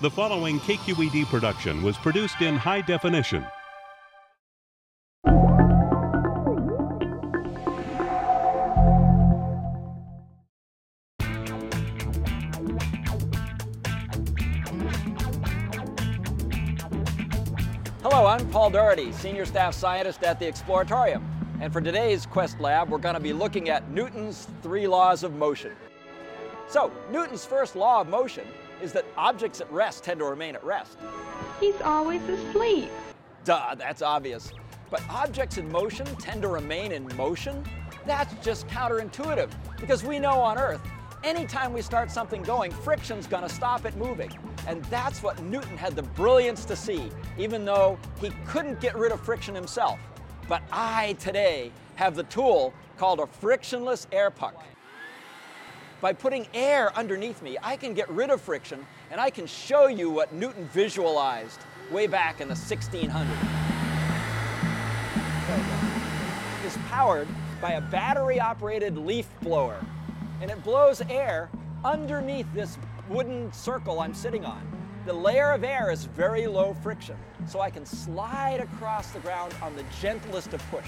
The following KQED production was produced in high definition. Hello, I'm Paul Doherty, Senior Staff Scientist at the Exploratorium. And for today's Quest Lab, we're going to be looking at Newton's three laws of motion. So, Newton's first law of motion is that objects at rest tend to remain at rest. He's always asleep. Duh, that's obvious. But objects in motion tend to remain in motion? That's just counterintuitive, because we know on Earth, anytime we start something going, friction's gonna stop it moving. And that's what Newton had the brilliance to see, even though he couldn't get rid of friction himself. But I, today, have the tool called a frictionless air puck. By putting air underneath me, I can get rid of friction and I can show you what Newton visualized way back in the 1600s. It's powered by a battery operated leaf blower and it blows air underneath this wooden circle I'm sitting on. The layer of air is very low friction, so I can slide across the ground on the gentlest of push.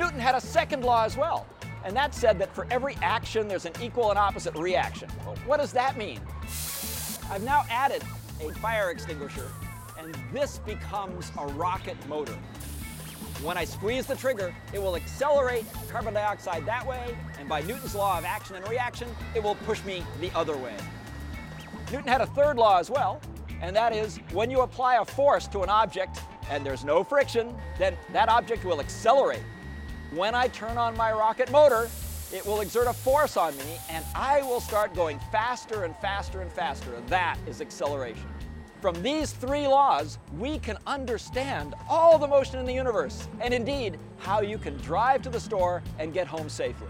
Newton had a second law as well, and that said that for every action there's an equal and opposite reaction. Well, what does that mean? I've now added a fire extinguisher, and this becomes a rocket motor. When I squeeze the trigger, it will accelerate carbon dioxide that way, and by Newton's law of action and reaction, it will push me the other way. Newton had a third law as well, and that is when you apply a force to an object and there's no friction, then that object will accelerate. When I turn on my rocket motor, it will exert a force on me and I will start going faster and faster and faster. That is acceleration. From these three laws, we can understand all the motion in the universe, and indeed, how you can drive to the store and get home safely.